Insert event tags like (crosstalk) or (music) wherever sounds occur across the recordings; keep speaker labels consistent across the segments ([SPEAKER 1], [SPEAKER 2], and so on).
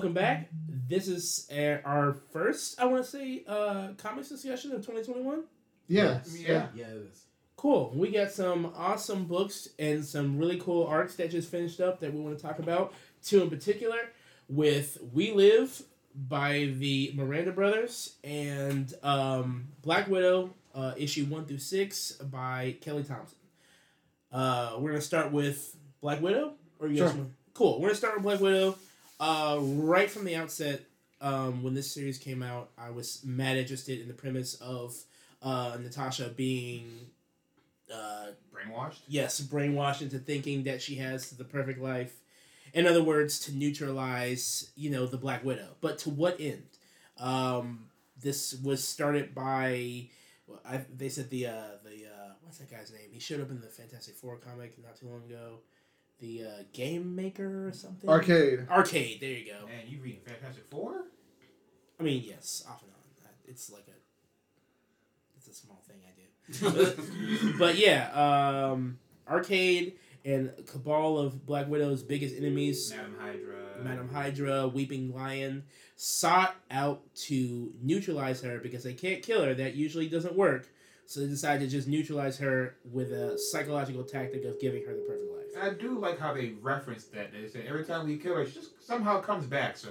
[SPEAKER 1] Welcome back. This is uh, our first, I want to say, uh, comics discussion of 2021.
[SPEAKER 2] Yeah,
[SPEAKER 3] Yeah, yeah, it is.
[SPEAKER 1] Cool. We got some awesome books and some really cool arcs that just finished up that we want to talk about. Two in particular, with We Live by the Miranda Brothers and um, Black Widow, uh, issue one through six by Kelly Thompson. Uh, we're gonna start with Black Widow, or you guys
[SPEAKER 2] Sure.
[SPEAKER 1] want- Cool. We're gonna start with Black Widow. Uh, right from the outset, um, when this series came out, I was mad interested in the premise of uh, Natasha being uh,
[SPEAKER 3] Brainwashed.
[SPEAKER 1] yes, brainwashed into thinking that she has the perfect life. In other words, to neutralize, you know, the Black Widow. But to what end? Um, this was started by, I, they said the uh, the uh, what's that guy's name? He showed up in the Fantastic Four comic not too long ago. The uh, Game Maker or something.
[SPEAKER 2] arcade.
[SPEAKER 1] Arcade. There you go.
[SPEAKER 3] Man, you reading Fantastic Four?
[SPEAKER 1] I mean, yes, off and on. It's like a, it's a small thing I do. (laughs) but yeah, um, Arcade and Cabal of Black Widow's biggest enemies,
[SPEAKER 3] Madame Hydra.
[SPEAKER 1] Madame Hydra, Weeping Lion, sought out to neutralize her because they can't kill her. That usually doesn't work. So they decided to just neutralize her with a psychological tactic of giving her the perfect life.
[SPEAKER 3] I do like how they referenced that. They said every time we kill her, she just somehow comes back. So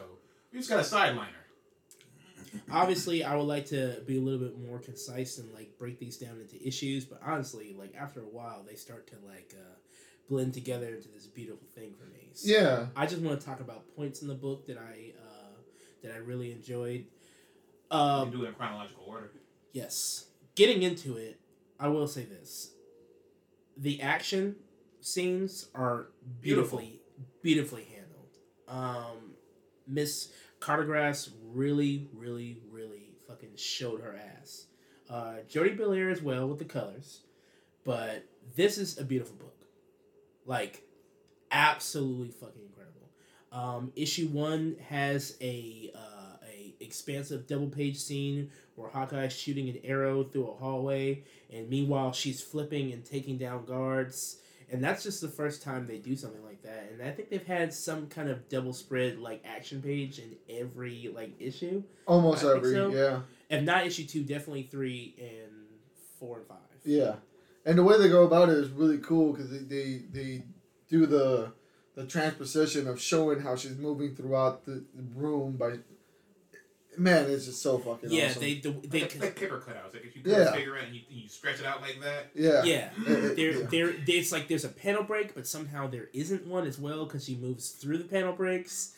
[SPEAKER 3] we just got to sideline her.
[SPEAKER 1] Obviously, I would like to be a little bit more concise and like break these down into issues. But honestly, like after a while, they start to like uh, blend together into this beautiful thing for me. So
[SPEAKER 2] Yeah,
[SPEAKER 1] I just want to talk about points in the book that I uh, that I really enjoyed. Um,
[SPEAKER 3] we do it in chronological order.
[SPEAKER 1] Yes. Getting into it, I will say this. The action scenes are beautifully beautifully handled. Um Miss Casagrande really, really, really fucking showed her ass. Uh Jordie Bellaire as well with the colors. But this is a beautiful book. Like absolutely fucking incredible. Um, issue one has a uh, a expansive double page scene where Hawkeye's shooting an arrow through a hallway, and meanwhile she's flipping and taking down guards. And that's just the first time they do something like that. And I think they've had some kind of double spread like action page in every like issue.
[SPEAKER 2] almost
[SPEAKER 1] I
[SPEAKER 2] every.
[SPEAKER 1] so.
[SPEAKER 2] Yeah,
[SPEAKER 1] If not issue two, definitely three and four and five.
[SPEAKER 2] yeah. And the way they go about it is really cool because they, they they do the the transposition of showing how she's moving throughout the the room by. Man, it's just so fucking
[SPEAKER 1] Yeah,
[SPEAKER 2] awesome.
[SPEAKER 1] they the, they
[SPEAKER 3] Like, like paper cutouts. Like if you cut
[SPEAKER 2] Yeah.
[SPEAKER 3] a cigarette and you, you stretch it out like that.
[SPEAKER 2] yeah,
[SPEAKER 1] yeah.
[SPEAKER 2] It- it-
[SPEAKER 1] there, there, it's like there's a panel break, but somehow there isn't one as well because she moves through the panel breaks,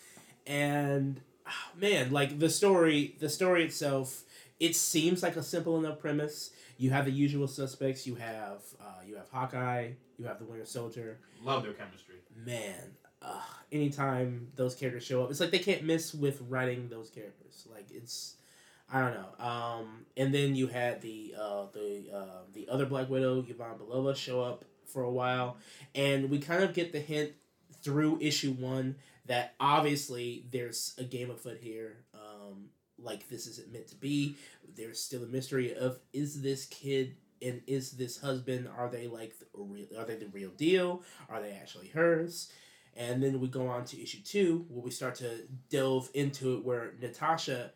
[SPEAKER 1] and ah, man, like the story, the story itself, it seems like a simple enough premise. You have the usual suspects. You have, uh, you have Hawkeye. You have the Winter Soldier.
[SPEAKER 3] Love their chemistry.
[SPEAKER 1] Man, anytime those characters show up, it's like they can't miss with writing those characters. Like it's. I don't know. Um, and then you had the uh, the uh, the other Black Widow, Yvonne Belova, show up for a while, and we kind of get the hint through issue one that obviously there's a game afoot here. Um, like this isn't meant to be. There's still a mystery of is this kid and is this husband? Are they like the real? Are they the real deal? Are they actually hers? And then we go on to issue two, where we start to delve into it, where Natasha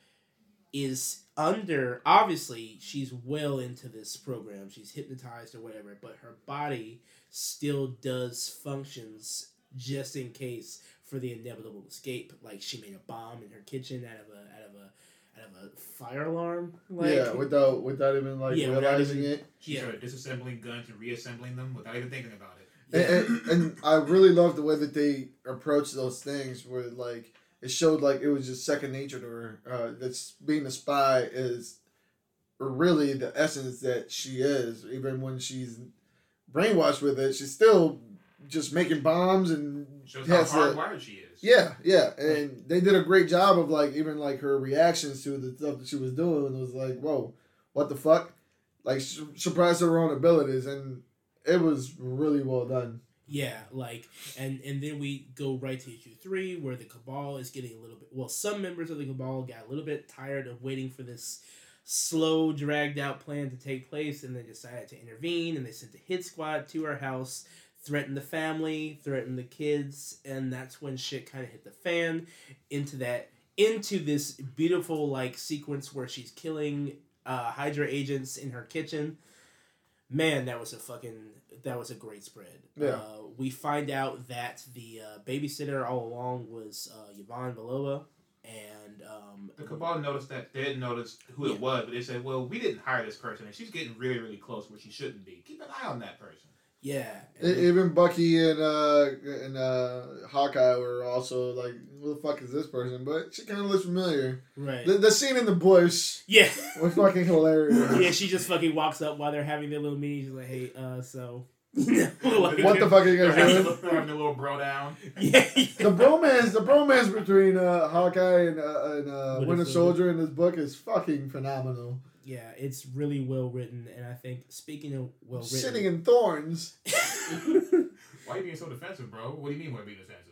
[SPEAKER 1] is under obviously she's well into this program she's hypnotized or whatever but her body still does functions just in case for the inevitable escape like she made a bomb in her kitchen out of a out of a out of a fire alarm like
[SPEAKER 2] yeah, without without even like
[SPEAKER 1] Yeah, without
[SPEAKER 2] realizing
[SPEAKER 1] even-
[SPEAKER 2] it.
[SPEAKER 3] She
[SPEAKER 1] Yeah.
[SPEAKER 3] started disassembling guns and reassembling them without even thinking about it.
[SPEAKER 1] Yeah.
[SPEAKER 2] And, and, and I really love the way that they approach those things where like it showed like it was just second nature to her. Uh, that's being a spy is really the essence that she is. Even when she's brainwashed with it, she's still just making bombs and
[SPEAKER 3] Shows how hardwired she is.
[SPEAKER 2] yeah, yeah, and they did a great job of like even like her reactions to the stuff that she was doing. It was like, whoa, what the fuck? Like su- surprised her own abilities, and it was really well done.
[SPEAKER 1] Yeah, like and and then we go right to issue three where the cabal is getting a little bit well, some members of the cabal got a little bit tired of waiting for this slow, dragged out plan to take place and they decided to intervene and they sent a hit squad to our house threatened the family, threatened the kids, and that's when shit kind of hit the fan into that into this beautiful like sequence where she's killing uh, Hydra agents in her kitchen. Man, that was a fucking that was a great spread.
[SPEAKER 2] Yeah.
[SPEAKER 1] Uh, we find out that the uh, babysitter all along was uh, Yvonne Belova, and um,
[SPEAKER 3] The Cabal noticed that they didn't notice who
[SPEAKER 1] Yeah.
[SPEAKER 3] it was, but they said, "Well, we didn't hire this person, and she's getting really, really close where she shouldn't be. Keep an eye on that person."
[SPEAKER 1] Yeah,
[SPEAKER 2] Even Bucky and uh and uh Hawkeye were also like, "Who the fuck is this person?" But she kind of looks familiar.
[SPEAKER 1] right,
[SPEAKER 2] The, the scene in the bush
[SPEAKER 1] yeah.
[SPEAKER 2] was fucking hilarious. (laughs)
[SPEAKER 1] yeah, she just fucking walks up while they're having their little meeting. She's like, "Hey, uh, so (laughs) Like-
[SPEAKER 2] What the fuck are you guys doing?
[SPEAKER 3] they're having a little bro down.
[SPEAKER 1] Yeah,
[SPEAKER 2] The bromance, the bromance between uh, Hawkeye and, uh, and uh,
[SPEAKER 1] Winter
[SPEAKER 2] Winter
[SPEAKER 1] Soldier.
[SPEAKER 2] Soldier in this book is fucking phenomenal.
[SPEAKER 1] Yeah, it's really well written, and I think speaking of well written,
[SPEAKER 2] Sitting in thorns. (laughs)
[SPEAKER 3] Why are you being so defensive, bro? What do you mean by being defensive?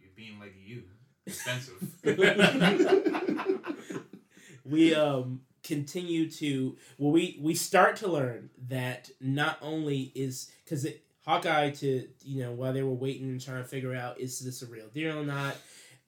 [SPEAKER 3] You're being like you, defensive. (laughs)
[SPEAKER 1] we um continue to well we we start to learn that not only is because it hawkeye to you know while they were waiting and trying to figure out is this a real deal or not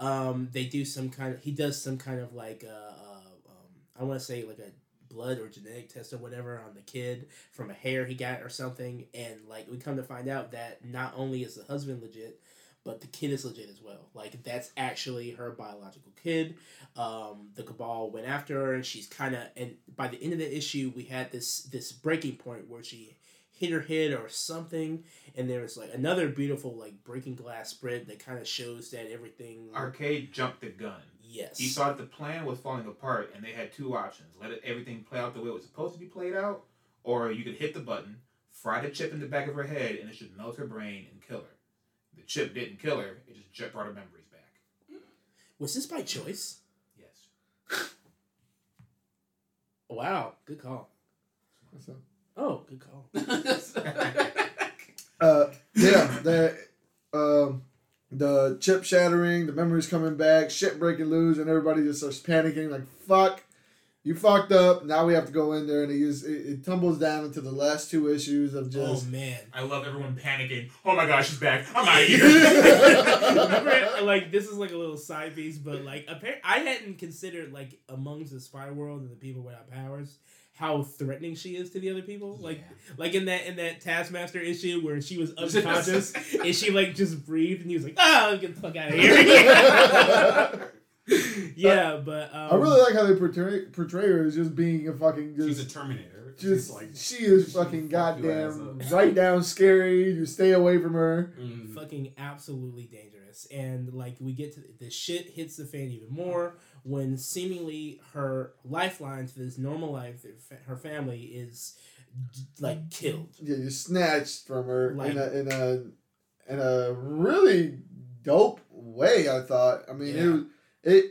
[SPEAKER 1] um they do some kind of he does some kind of like uh, uh um i want to say like a blood or genetic test or whatever on the kid from a hair he got or something. And like we come to find out that not only is the husband legit but the kid is legit as well. Like that's actually her biological kid. Um, the cabal went after her and she's kind of and by the end of the issue we had this this breaking point where she hit her head or something. And there was like another beautiful like breaking glass spread that kind of shows that everything
[SPEAKER 3] Arcade jumped the gun.
[SPEAKER 1] Yes
[SPEAKER 3] He thought the plan was falling apart, and they had two options: let it, everything play out the way it was supposed to be played out, or you could hit the button, fry the chip in the back of her head, and it should melt her brain and kill her. The chip didn't kill her; it just brought her memories back.
[SPEAKER 1] was this by choice
[SPEAKER 3] Yes.
[SPEAKER 1] wow good call What's up? oh good call (laughs)
[SPEAKER 2] Uh, yeah, the um, the chip shattering, the memories coming back, shit breaking loose, and everybody just starts panicking like "fuck." You fucked up. Now we have to go in there, and it, is, it, it tumbles down into the last two issues of
[SPEAKER 1] oh,
[SPEAKER 2] just.
[SPEAKER 1] oh man
[SPEAKER 3] I love everyone panicking. Oh my gosh, she's back! I'm out of here. (laughs)
[SPEAKER 1] Remember, like this is like a little side piece, but like appar- I hadn't considered like amongst the spy world and the people without powers how threatening she is to the other people. Like like in that in that Taskmaster issue where she was (laughs) unconscious and she like just breathed and he was like, "Oh, get the fuck out of here." (laughs) yeah, but um,
[SPEAKER 2] I really like how they portray portray her as just being a fucking
[SPEAKER 4] She's a Terminator.
[SPEAKER 2] just
[SPEAKER 4] She's like,
[SPEAKER 2] she is fucking
[SPEAKER 4] fuck your ass
[SPEAKER 2] goddamn (laughs) right down scary. You stay away from her.
[SPEAKER 4] mm,
[SPEAKER 1] fucking absolutely dangerous. And like we get to the shit hits the fan even more when seemingly her lifeline to this normal life, her family is like killed.
[SPEAKER 2] Yeah, you snatched from her
[SPEAKER 1] Like-
[SPEAKER 2] in a in a in a really dope way. I thought. I mean,
[SPEAKER 1] Yeah.
[SPEAKER 2] it was- it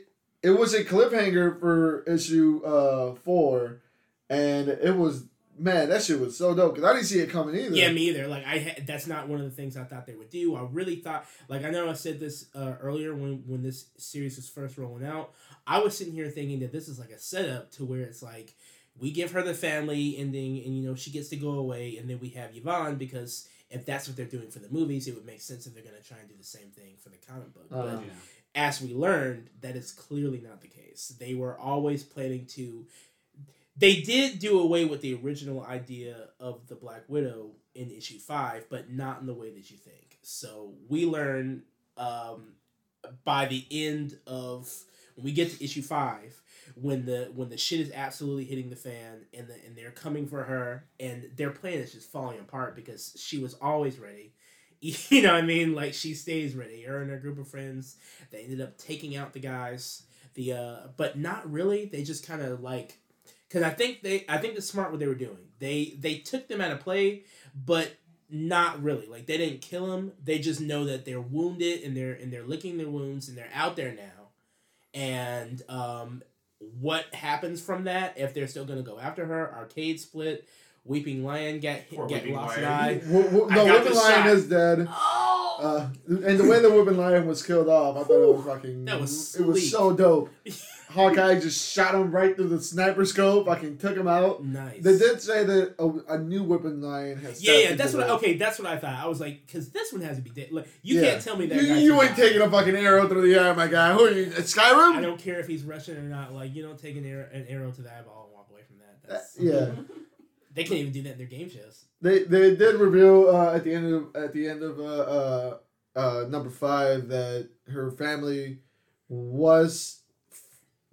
[SPEAKER 2] it was a cliffhanger for issue uh four, and it was man that shit was so dope because I didn't see it coming either.
[SPEAKER 1] Yeah, me either. Like I, ha- that's not one of the things I thought they would do. I really thought, like I know I said this uh, earlier when when this series was first rolling out. I was sitting here thinking that this is like a setup to where it's like we give her the family ending, and you know she gets to go away, and then we have Yvonne because if that's what they're doing for the movies, it would make sense if they're gonna try and do the same thing for the comic book.
[SPEAKER 2] Uh,
[SPEAKER 1] but
[SPEAKER 4] yeah.
[SPEAKER 1] as we learned, that is clearly not the case. They were always planning to. They did do away with the original idea of the Black Widow in issue five, but not in the way that you think. So we learn um, by the end of when we get to issue five, when the when the shit is absolutely hitting the fan, and the, and they're coming for her, and their plan is just falling apart because she was always ready. (laughs) You know what I mean? Like she stays ready. Her and her group of friends, they ended up taking out the guys. The uh, but not really. They just kind of like, because I think they, I think the smart what they were doing. They they took them out of play, but not really. Like they didn't kill them. They just know that they're wounded and they're and they're licking their wounds and they're out there now. And um, what happens from that? If they're still gonna go after her, arcade split. Weeping Lion get
[SPEAKER 3] Poor
[SPEAKER 1] get
[SPEAKER 3] Weeping
[SPEAKER 1] lost an
[SPEAKER 3] Lion.
[SPEAKER 1] eye.
[SPEAKER 2] W- w-
[SPEAKER 3] I
[SPEAKER 2] no,
[SPEAKER 3] got
[SPEAKER 2] Whipping
[SPEAKER 3] the
[SPEAKER 2] Lion
[SPEAKER 3] shot.
[SPEAKER 2] is dead.
[SPEAKER 1] Oh,
[SPEAKER 2] Uh, and the way the Weeping Lion was killed off, I thought it was fucking.
[SPEAKER 1] That was
[SPEAKER 2] It was so dope. (laughs) Hawkeye just shot him right through the sniper scope. Fucking took him out.
[SPEAKER 1] nice.
[SPEAKER 2] They did say that a, a new Weeping Lion has.
[SPEAKER 1] Yeah, yeah, that's what.
[SPEAKER 2] the-
[SPEAKER 1] okay, that's what I thought. I was like, because this one has to be dead. Like, you
[SPEAKER 2] Yeah.
[SPEAKER 1] can't tell me that.
[SPEAKER 2] You, you ain't taking a fucking arrow through the eye, my guy. Who are you? Skyrim?
[SPEAKER 1] I don't care if he's Russian or not. Like, you don't take an arrow, an arrow to the eyeball and walk away from that.
[SPEAKER 2] Uh,
[SPEAKER 1] That's,
[SPEAKER 2] yeah. (laughs)
[SPEAKER 1] They can't even do that in their game shows.
[SPEAKER 2] They they did reveal uh, at the end of at the end of uh, uh, uh, number five that her family was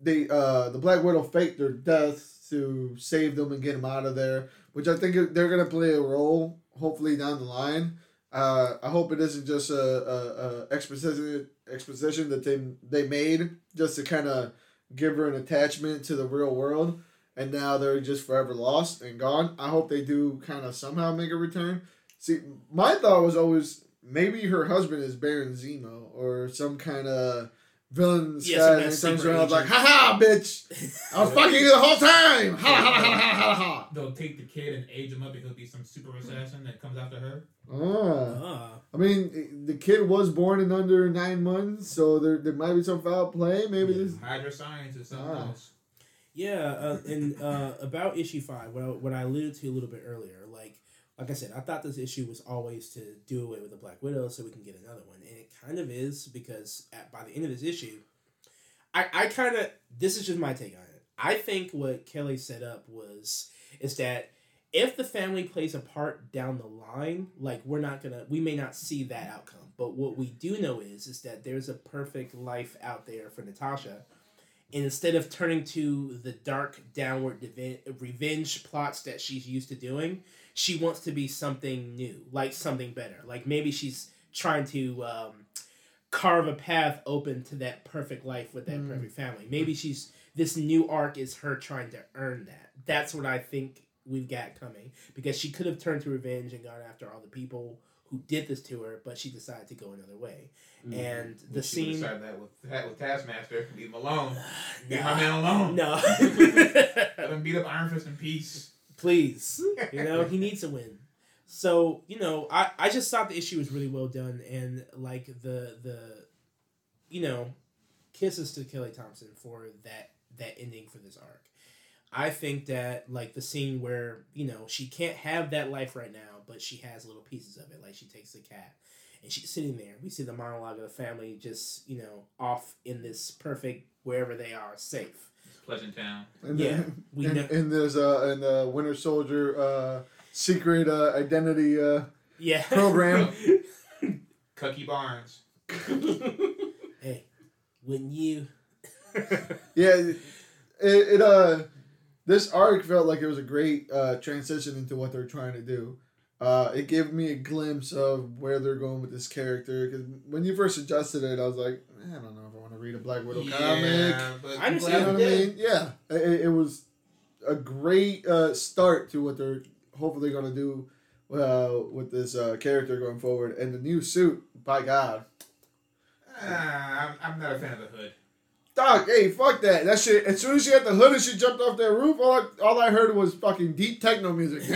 [SPEAKER 2] they uh, the Black Widow faked their death to save them and get them out of there, which I think they're gonna play a role hopefully down the line. Uh, I hope it isn't just a, a, a exposition exposition that they they made just to kind of give her an attachment to the real world and now they're just forever lost and gone. I hope they do kind of somehow make a return. See, my thought was always maybe her husband is Baron Zemo or some kind of villain in
[SPEAKER 1] Yeah, some
[SPEAKER 2] and
[SPEAKER 1] of
[SPEAKER 2] he turns
[SPEAKER 1] secret
[SPEAKER 2] around like, "Ha ha, bitch! (laughs) I was fucking you the whole time! Ha ha ha ha ha ha!"
[SPEAKER 3] They'll take the kid and age him up, and he'll be some super assassin that comes after her.
[SPEAKER 2] Ah.
[SPEAKER 1] Ah.
[SPEAKER 2] I mean, the kid was born in under nine months, so there, there might be some foul play. Maybe
[SPEAKER 1] Yeah.
[SPEAKER 2] this.
[SPEAKER 3] Hydra science is something
[SPEAKER 2] Ah.
[SPEAKER 3] else.
[SPEAKER 1] Yeah, uh, and uh, about issue five, what I, what I alluded to a little bit earlier, like like I said, I thought this issue was always to do away with the Black Widow so we can get another one, and it kind of is because at, by the end of this issue, I I kind of this is just my take on it. I think what Kelly set up was is that if the family plays a part down the line, like we're not gonna, we may not see that outcome, but what we do know is is that there's a perfect life out there for Natasha. And instead of turning to the dark downward revenge plots that she's used to doing she wants to be something new like something better. Like maybe she's trying to um, carve a path open to that perfect life with that
[SPEAKER 2] Mm.
[SPEAKER 1] perfect family maybe she's this new arc is her trying to earn that that's what i think we've got coming because she could have turned to revenge and gone after all the people who did this to her but she decided to go another way and the
[SPEAKER 3] She would
[SPEAKER 1] scene
[SPEAKER 3] decide that with that with Taskmaster. Leave him alone. (sighs) Leave
[SPEAKER 1] No.
[SPEAKER 3] my man alone.
[SPEAKER 1] No. (laughs)
[SPEAKER 3] Let him beat up (laughs) Iron Fist in peace.
[SPEAKER 1] Please. (laughs) You know, he needs to win. So, you know, I, I just thought the issue was really well done and like the the you know, kisses to Kelly Thompson for that that ending for this arc. I think that like the scene where, you know, she can't have that life right now, but she has little pieces of it. Like she takes the cat and she's sitting there. We see the monologue of the family just, you know, off in this perfect wherever they are, safe.
[SPEAKER 3] Pleasant Town.
[SPEAKER 2] And
[SPEAKER 1] Yeah,
[SPEAKER 2] then-
[SPEAKER 1] we
[SPEAKER 2] and,
[SPEAKER 1] know.
[SPEAKER 2] and there's uh and the Winter Soldier uh secret uh identity uh
[SPEAKER 1] Yeah.
[SPEAKER 2] program. (laughs)
[SPEAKER 3] Cookie Barnes. (laughs)
[SPEAKER 1] hey, wouldn't you? (laughs)
[SPEAKER 2] Yeah, it, it uh this arc felt like it was a great uh transition into what they're trying to do. Uh, it gave me a glimpse of where they're going with this character. Because when you first suggested it, I was like, "Eh, I don't know if I want to read a Black Widow comic.
[SPEAKER 3] but
[SPEAKER 1] I
[SPEAKER 3] I'm
[SPEAKER 1] understand
[SPEAKER 2] You know what I mean? Yeah, it, it was a great uh, start to what they're hopefully going to do uh, with this uh, character going forward. And the new suit, by God,
[SPEAKER 3] Ah, I'm, I'm not a fan of the hood.
[SPEAKER 2] dog. Hey, fuck that. That shit. As soon as she had the hood and she jumped off that roof, all I, all I heard was fucking deep techno music. (laughs)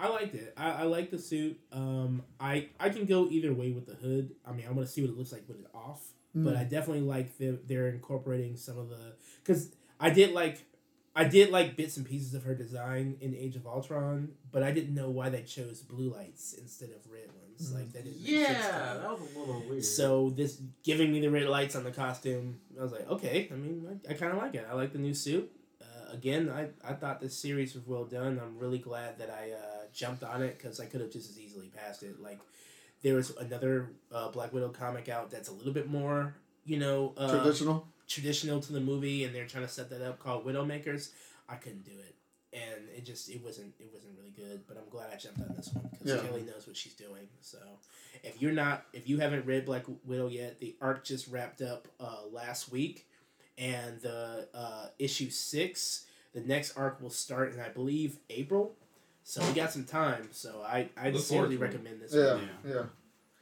[SPEAKER 1] I liked it. I, I like the suit. Um, I I can go either way with the hood. I mean, I want to see what it looks like with it off. But I definitely like the, they're incorporating some of the because I did like I did like bits and pieces of her design in Age of Ultron, but I didn't know why they chose blue lights instead of red ones. Like that didn't make sense
[SPEAKER 4] Yeah, that was a little weird.
[SPEAKER 1] So this giving me the red lights on the costume, I was like, okay. I mean, I, I kind of like it. I like the new suit. Uh, again, I, I thought this series was well done. I'm really glad that I uh, jumped on it because I could have just as easily passed it. Like there was another uh, Black Widow comic out that's a little bit more, you know, uh,
[SPEAKER 2] Traditional.
[SPEAKER 1] Traditional to the movie, and they're trying to set that up called Widowmakers. I couldn't do it, and it just it wasn't it wasn't really good. But I'm glad I jumped on this one because
[SPEAKER 2] Yeah.
[SPEAKER 1] Kelly knows what she's doing. So if you're not if you haven't read Black Widow yet, the arc just wrapped up uh, last week, and the uh, issue six, the next arc will start in I believe April. So we got some time. So I I
[SPEAKER 3] Look
[SPEAKER 1] seriously
[SPEAKER 3] forward to it.
[SPEAKER 1] recommend this.
[SPEAKER 2] Yeah,
[SPEAKER 1] one.
[SPEAKER 2] yeah.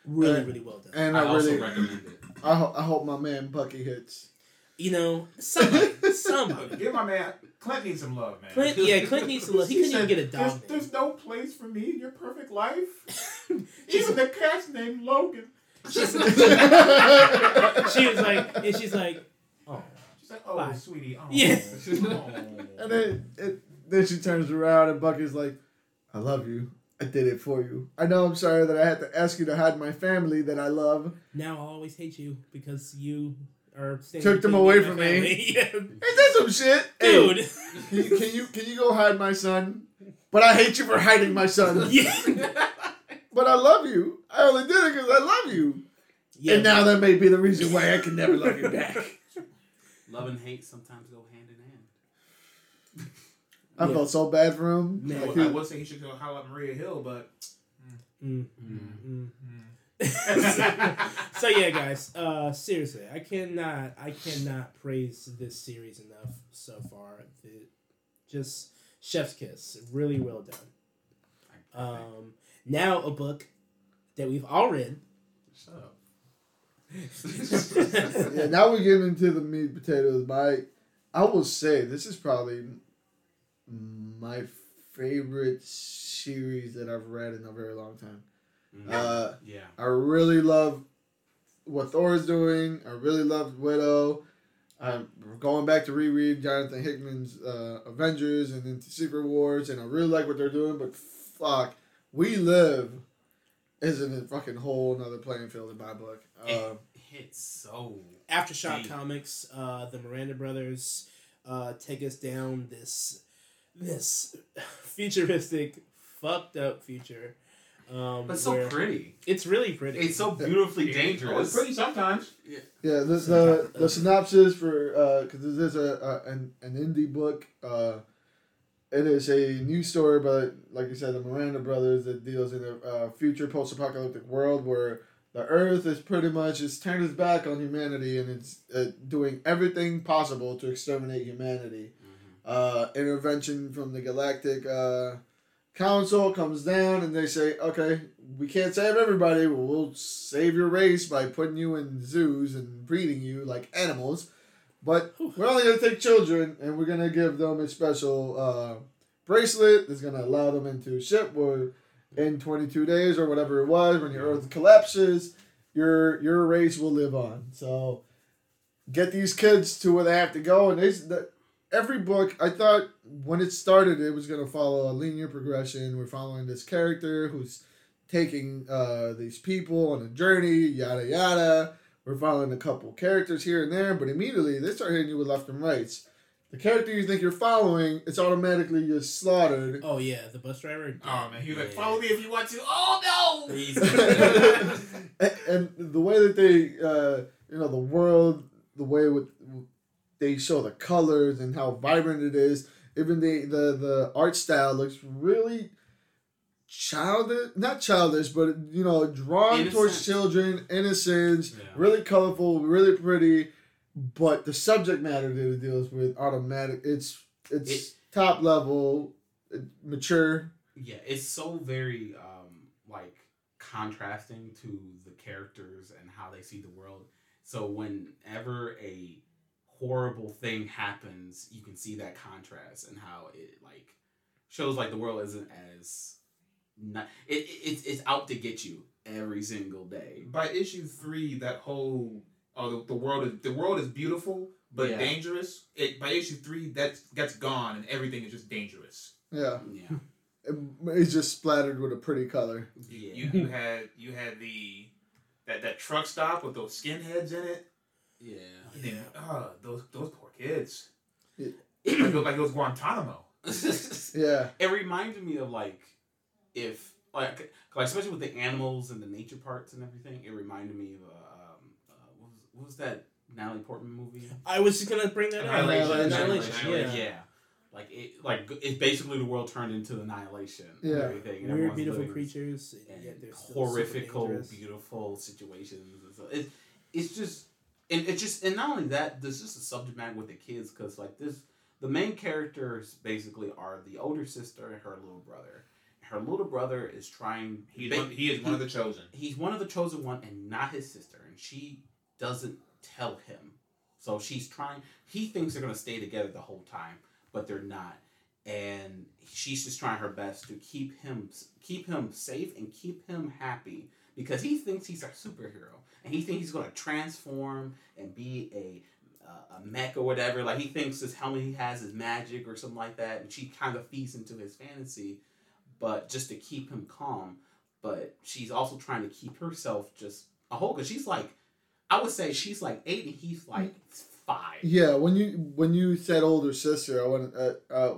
[SPEAKER 1] really
[SPEAKER 2] And-
[SPEAKER 1] really well done.
[SPEAKER 2] And
[SPEAKER 3] I
[SPEAKER 2] I,
[SPEAKER 3] also
[SPEAKER 2] really,
[SPEAKER 3] recommend it.
[SPEAKER 2] I, ho- I hope my man Bucky hits.
[SPEAKER 1] You know, somebody,
[SPEAKER 3] Look, (laughs)
[SPEAKER 1] somebody.
[SPEAKER 3] give my man Clint needs some love, man.
[SPEAKER 1] Clint, yeah, Clint needs to love. He couldn't even get a dog
[SPEAKER 3] There's, there's no place for me in your perfect life. (laughs) Even the cat's named Logan.
[SPEAKER 1] She's- (laughs)
[SPEAKER 2] and
[SPEAKER 1] she was like, and she's like, oh,
[SPEAKER 3] She's like, oh,
[SPEAKER 1] Bye.
[SPEAKER 3] sweetie. Oh.
[SPEAKER 1] Yeah.
[SPEAKER 3] Oh.
[SPEAKER 2] then it, then she turns around and Bucky's like, "I love you. I did it for you. I know I'm sorry that I had to ask you to hide my family that I love.
[SPEAKER 1] now I'll always hate you because you are staying
[SPEAKER 2] Took them away from me.
[SPEAKER 1] family." (laughs) Yeah.
[SPEAKER 2] Ain't that some shit, Hey,
[SPEAKER 1] dude.
[SPEAKER 2] Can you, can you can you go hide my son? But I hate you for hiding my son. (laughs)
[SPEAKER 1] yeah,
[SPEAKER 2] But I love you. I only did it because I love you.
[SPEAKER 1] yeah.
[SPEAKER 2] And now that may be the reason why I can never love you back. (laughs)
[SPEAKER 4] Love and hate sometimes go hand in hand.
[SPEAKER 2] I
[SPEAKER 1] Yeah.
[SPEAKER 2] felt so bad for him.
[SPEAKER 1] Man.
[SPEAKER 3] I
[SPEAKER 2] Like,
[SPEAKER 3] would- I would say he should go holler at Maria Hill, but
[SPEAKER 1] Mm,
[SPEAKER 4] Mm.
[SPEAKER 1] mm. (laughs) so yeah, guys. Uh, seriously, I cannot, I cannot praise this series enough so far. The, just Chef's Kiss, really well done. Um, now a book that we've all read.
[SPEAKER 4] Shut up. (laughs) (laughs)
[SPEAKER 2] yeah, now we're getting into the meat and potatoes. My, I will say this is probably my favorite series that I've read in a very long time.
[SPEAKER 4] Mm.
[SPEAKER 2] Uh,
[SPEAKER 4] yeah.
[SPEAKER 2] I really love what Thor's doing. I really love Widow. I'm going back to reread Jonathan Hickman's uh, Avengers and into Secret Wars, and I really like what they're doing. But fuck, We Live is in a fucking whole another playing field in my book. Uh,
[SPEAKER 4] It hits so.
[SPEAKER 1] Aftershock
[SPEAKER 4] Deep.
[SPEAKER 1] Comics, uh, the Miranda brothers, uh, take us down this this (laughs) futuristic, fucked up future. Um,
[SPEAKER 4] But so pretty.
[SPEAKER 1] It's really pretty.
[SPEAKER 4] It's so beautifully
[SPEAKER 3] Oh, it's
[SPEAKER 4] dangerous.
[SPEAKER 3] pretty sometimes.
[SPEAKER 2] Yeah, the the, the synopsis for because this is a, a an an indie book. Uh, it is a new story, but like you said, the Miranda brothers that deals in a uh, future post-apocalyptic world where the Earth is pretty much just turned its back on humanity and it's uh, doing everything possible to exterminate humanity.
[SPEAKER 4] Mhm.
[SPEAKER 2] Uh, intervention from the Galactic uh, Council comes down and they say, okay, we can't save everybody. Well, we'll save your race by putting you in zoos and breeding you like animals. But we're only going to take children and we're going to give them a special uh, bracelet that's going to allow them into a ship where in 22 days or whatever it was, when your Earth collapses, your your race will live on. So get these kids to where they have to go. And they, the, every book, I thought when it started, it was going to follow a linear progression. We're following this character who's taking uh, these people on a journey, yada yada. We're following a couple characters here and there, but immediately they start hitting you with left and rights. The character you think you're following, it's automatically just slaughtered.
[SPEAKER 1] oh yeah, the bus driver.
[SPEAKER 3] Oh man, he was like, "Follow me if you want to." Oh no!
[SPEAKER 4] He's- (laughs)
[SPEAKER 2] and, (laughs) and the way that they, uh, you know, the world, the way with they show the colors and how vibrant it is. Even the the the art style looks really childish, not childish, but you know, drawn towards children, innocence,
[SPEAKER 4] Yeah.
[SPEAKER 2] really colorful, really pretty. But the subject matter that it deals with, automatic, it's it's
[SPEAKER 4] It-
[SPEAKER 2] top level, uh, mature.
[SPEAKER 4] yeah, it's so very um like contrasting to the characters and how they see the world. So whenever a horrible thing happens, you can see that contrast and how it like shows like the world isn't as not it, it it's it's out to get you every single day.
[SPEAKER 3] By issue three, that whole oh the, the world is the world is beautiful but
[SPEAKER 4] Yeah.
[SPEAKER 3] dangerous. It by issue three that gets gone and everything is just dangerous.
[SPEAKER 2] Yeah,
[SPEAKER 4] Yeah.
[SPEAKER 2] It- it's just splattered with a pretty color.
[SPEAKER 4] Yeah.
[SPEAKER 3] You you had you had the that that truck stop with those skinheads in it.
[SPEAKER 4] Yeah.
[SPEAKER 3] And, oh, those those poor kids.
[SPEAKER 2] Yeah.
[SPEAKER 3] like, it- like it was Guantanamo. (laughs)
[SPEAKER 2] Yeah.
[SPEAKER 4] it reminded me of like if like like especially with the animals and the nature parts and everything it reminded me of uh, um, uh, what, was, what was that Natalie Portman movie
[SPEAKER 1] I was just gonna bring that up.
[SPEAKER 3] Annihilation.
[SPEAKER 1] Annihilation,
[SPEAKER 3] Annihilation,
[SPEAKER 1] Yeah.
[SPEAKER 4] yeah like it like it's basically the world turned into annihilation and
[SPEAKER 2] Yeah.
[SPEAKER 4] everything and
[SPEAKER 1] Weird,
[SPEAKER 4] everyone's
[SPEAKER 1] beautiful creatures. And
[SPEAKER 4] and
[SPEAKER 1] yet they're still super
[SPEAKER 4] horrifical beautiful situations and so it, it's just and it's just and not only that there's just a subject matter with the kids because like this the main characters basically are the older sister and her little brother her little brother is trying
[SPEAKER 3] He's
[SPEAKER 4] ba-
[SPEAKER 3] one, he is one of the chosen.
[SPEAKER 4] he's one of the chosen one and not his sister and she doesn't tell him so she's trying he thinks they're going to stay together the whole time but they're not. And she's just trying her best to keep him keep him safe and keep him happy because he thinks he's a superhero and he thinks he's going to transform and be a uh, a mech or whatever. Like he thinks this helmet he has is magic or something like that, and she kind of feeds into his fantasy, but just to keep him calm. But she's also trying to keep herself just a whole because she's like, I would say she's like eight and he's like five.
[SPEAKER 2] Yeah, when you when you said older sister, I want uh, uh,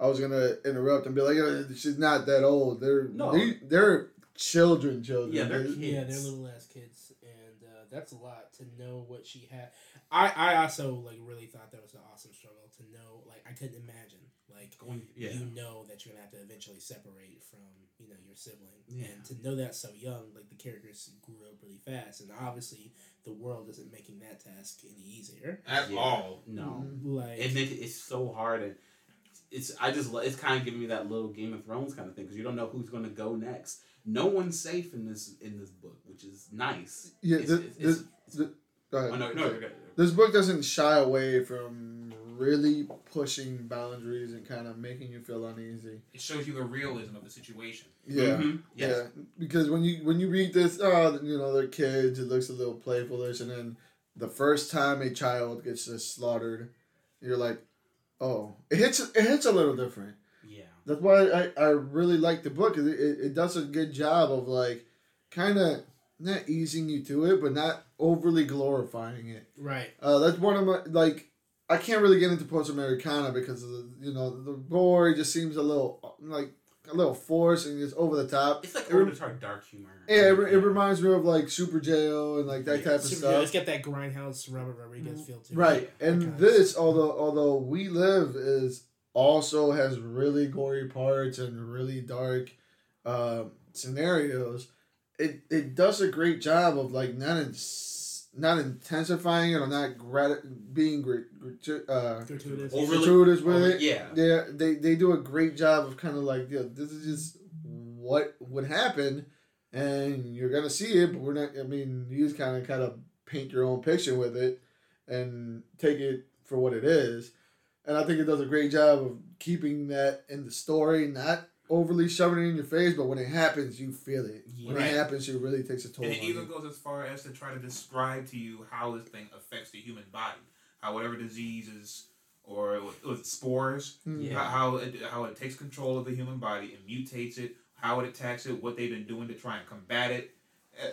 [SPEAKER 2] I was gonna interrupt and be like, uh, she's not that old. They're
[SPEAKER 4] No.
[SPEAKER 2] they, they're children, children.
[SPEAKER 4] Yeah, they're kids.
[SPEAKER 1] Yeah, they're little ass kids, and uh, that's a lot to know what she had. I I also like really thought that was an awesome struggle to know. Like I couldn't imagine like
[SPEAKER 4] Going, yeah.
[SPEAKER 1] you know that you're gonna have to eventually separate from you know your sibling,
[SPEAKER 4] Yeah.
[SPEAKER 1] and to know that so young, like the characters grew up really fast, and obviously the world isn't making that task any easier.
[SPEAKER 3] At
[SPEAKER 4] Yeah.
[SPEAKER 3] all.
[SPEAKER 4] No.
[SPEAKER 1] Like
[SPEAKER 4] it make it, it's so hard and it's I just it's kind of giving me that little Game of Thrones kind of thing because you don't know who's going to go next. No one's safe in this in this book, which is nice.
[SPEAKER 2] Yeah,
[SPEAKER 4] It's-
[SPEAKER 2] thi-
[SPEAKER 4] it's-
[SPEAKER 2] this,
[SPEAKER 4] it's-
[SPEAKER 2] thi- go ahead.
[SPEAKER 4] oh, no, no, you're.
[SPEAKER 2] This book doesn't shy away from really pushing boundaries and kind of making you feel uneasy.
[SPEAKER 3] It shows you the realism of the situation.
[SPEAKER 2] Yeah.
[SPEAKER 4] Mhm, yes.
[SPEAKER 2] Yeah, because when you when you read this, oh, you know they're kids. It looks a little playfulish, and then the first time a child gets just slaughtered, you're like, oh, it hits it hits a little different.
[SPEAKER 4] yeah,
[SPEAKER 2] That's why I, I really like the book. It, it, it does a good job of like, kind of not easing you to it, but not overly glorifying it.
[SPEAKER 1] right.
[SPEAKER 2] Uh, that's one of my like. I can't really get into Post Americana because of the you know the gore just seems a little like a little forced and just over the top.
[SPEAKER 4] it's like
[SPEAKER 2] It rem-
[SPEAKER 4] over dark humor.
[SPEAKER 2] yeah, it, re- it reminds me of like Super Jail and like that
[SPEAKER 4] Yeah,
[SPEAKER 2] type of
[SPEAKER 1] Super-
[SPEAKER 2] stuff.
[SPEAKER 1] It's got that grindhouse Robert Rodriguez feel to it.
[SPEAKER 2] Right,
[SPEAKER 1] That
[SPEAKER 2] and this, although although We Live is also has really gory parts and really dark uh, scenarios, it it does a great job of like not in, not intensifying it or not grat- being grat- gratu- uh,
[SPEAKER 1] gratuitous.
[SPEAKER 4] Overly-
[SPEAKER 2] gratuitous with
[SPEAKER 4] Over-
[SPEAKER 2] it.
[SPEAKER 4] yeah,
[SPEAKER 2] Yeah, they they do a great job of kind of like, yeah, this is just what would happen, and you're gonna see it, but we're not. I mean, you just kind of kind of paint your own picture with it, and take it for what it is, and I think it does a great job of keeping that in the story, not overly shoving it in your face, but when it happens, you feel it. When it happens, it really takes a toll.
[SPEAKER 3] And
[SPEAKER 2] on
[SPEAKER 3] it even
[SPEAKER 2] you.
[SPEAKER 3] goes as far as to try to describe to you how this thing affects the human body. How whatever diseases or with, with spores,
[SPEAKER 2] Mm.
[SPEAKER 4] Yeah.
[SPEAKER 3] how, how it how it takes control of the human body and mutates it, how it attacks it, what they've been doing to try and combat it.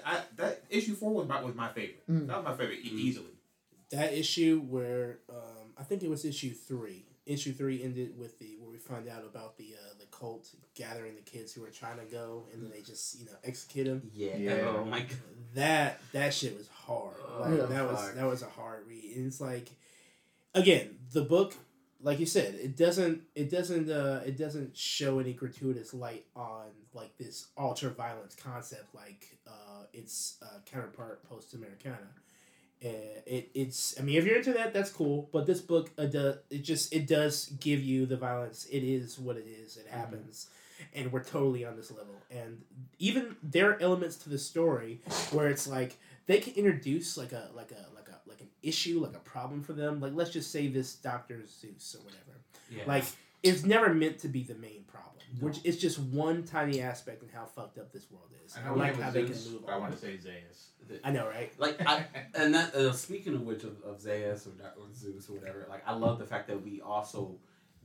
[SPEAKER 3] I, that issue four was my, was my favorite.
[SPEAKER 2] Mm.
[SPEAKER 3] That was my favorite
[SPEAKER 4] Mm.
[SPEAKER 3] easily.
[SPEAKER 1] that issue where um, I think it was issue three. Issue three ended with the where we find out about the uh, the cult gathering the kids who are trying to go, and then they just you know execute them.
[SPEAKER 4] yeah.
[SPEAKER 3] Yeah.
[SPEAKER 4] Oh my god.
[SPEAKER 1] That that shit was hard. Like
[SPEAKER 2] Yeah.
[SPEAKER 1] that was
[SPEAKER 4] Fuck.
[SPEAKER 1] that was a hard read. And it's like, again, the book, like you said, it doesn't it doesn't uh it doesn't show any gratuitous light on like this ultra violence concept like uh its uh, counterpart post Americana. Uh, it it's I mean if you're into that that's cool but this book uh, do, it just it does give you the violence. It is what it is. It happens. And we're totally on this level. And even there are elements to the story where it's like they can introduce like a like a like a like an issue like a problem for them. Like let's just say this Dr. Zeus or whatever.
[SPEAKER 4] Yeah.
[SPEAKER 1] like it's never meant to be the main problem
[SPEAKER 4] No.
[SPEAKER 1] which it's just one tiny aspect in how fucked up this world is
[SPEAKER 3] I
[SPEAKER 1] I, like how
[SPEAKER 3] as
[SPEAKER 1] they can move
[SPEAKER 3] but I want to say Zeus.
[SPEAKER 1] I know right
[SPEAKER 4] like I (laughs) and that uh, speaking of which of, of Zeus or, or Zeus or whatever, like I love the fact that we also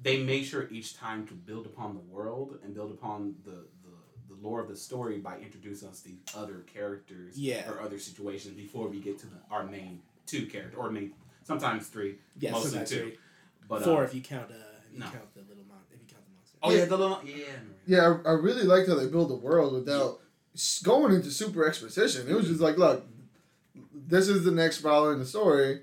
[SPEAKER 4] they make sure each time to build upon the world and build upon the the, the lore of the story by introducing us these other characters
[SPEAKER 1] Yeah.
[SPEAKER 4] or other situations before we get to the, our main two character or main sometimes three
[SPEAKER 1] yeah
[SPEAKER 4] mostly
[SPEAKER 1] sometimes
[SPEAKER 4] two
[SPEAKER 1] three.
[SPEAKER 4] but
[SPEAKER 1] four
[SPEAKER 4] uh,
[SPEAKER 1] if you count uh if you
[SPEAKER 4] no.
[SPEAKER 1] count the little mon if you count the monster
[SPEAKER 4] oh yeah the little yeah
[SPEAKER 2] Yeah, I, I really liked how they build the world without s going into super exposition. It was just like, look, this is the next follower in the story,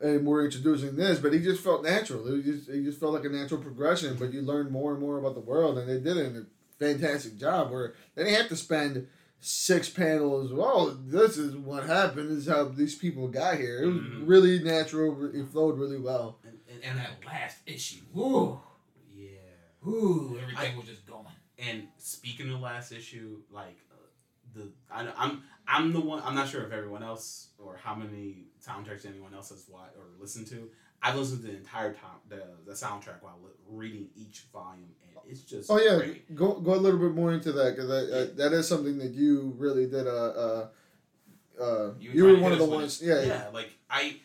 [SPEAKER 2] and we're introducing this. But he just felt natural. It, just, it just felt like a natural progression. But you learn more and more about the world, and they did it in a fantastic job. Where they didn't have to spend six panels. Well, this is what happened. This is how these people got here. It was
[SPEAKER 4] Mhm.
[SPEAKER 2] really natural. It flowed really well.
[SPEAKER 4] and, and,
[SPEAKER 3] And that last issue, woo,
[SPEAKER 4] yeah
[SPEAKER 3] woo, everything
[SPEAKER 4] I-
[SPEAKER 3] was just going.
[SPEAKER 4] And speaking of the last issue, like uh, the I, I'm I'm the one. I'm not sure if everyone else or how many soundtracks anyone else has watched or listened to. I've listened to the entire time the the soundtrack while li- reading each volume, and it's just
[SPEAKER 2] Oh yeah,
[SPEAKER 4] great.
[SPEAKER 2] go go a little bit more into that because uh, that is something that you really did. Uh, uh, uh,
[SPEAKER 3] You
[SPEAKER 2] you,
[SPEAKER 3] were
[SPEAKER 2] were
[SPEAKER 3] trying to
[SPEAKER 2] one of the
[SPEAKER 3] us
[SPEAKER 2] ones.
[SPEAKER 3] with
[SPEAKER 2] Yeah,
[SPEAKER 4] yeah, like I,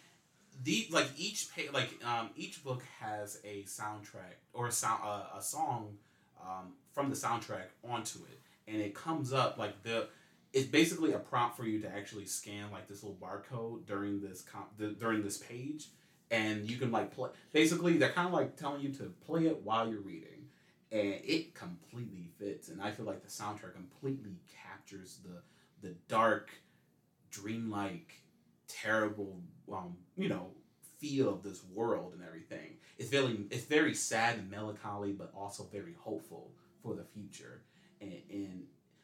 [SPEAKER 4] the like each pa- like um each book has a soundtrack or a sound uh, a song um from the soundtrack onto it, and it comes up like the. It's basically a prompt for you to actually scan like this little barcode during this com- the, during this page, and you can like play. Basically, they're kind of like telling you to play it while you're reading, and it completely fits. And I feel like the soundtrack completely captures the the dark, dreamlike, terrible, um, you know, feel of this world and everything. It's very it's very sad and melancholy, but also very hopeful for the future. And, and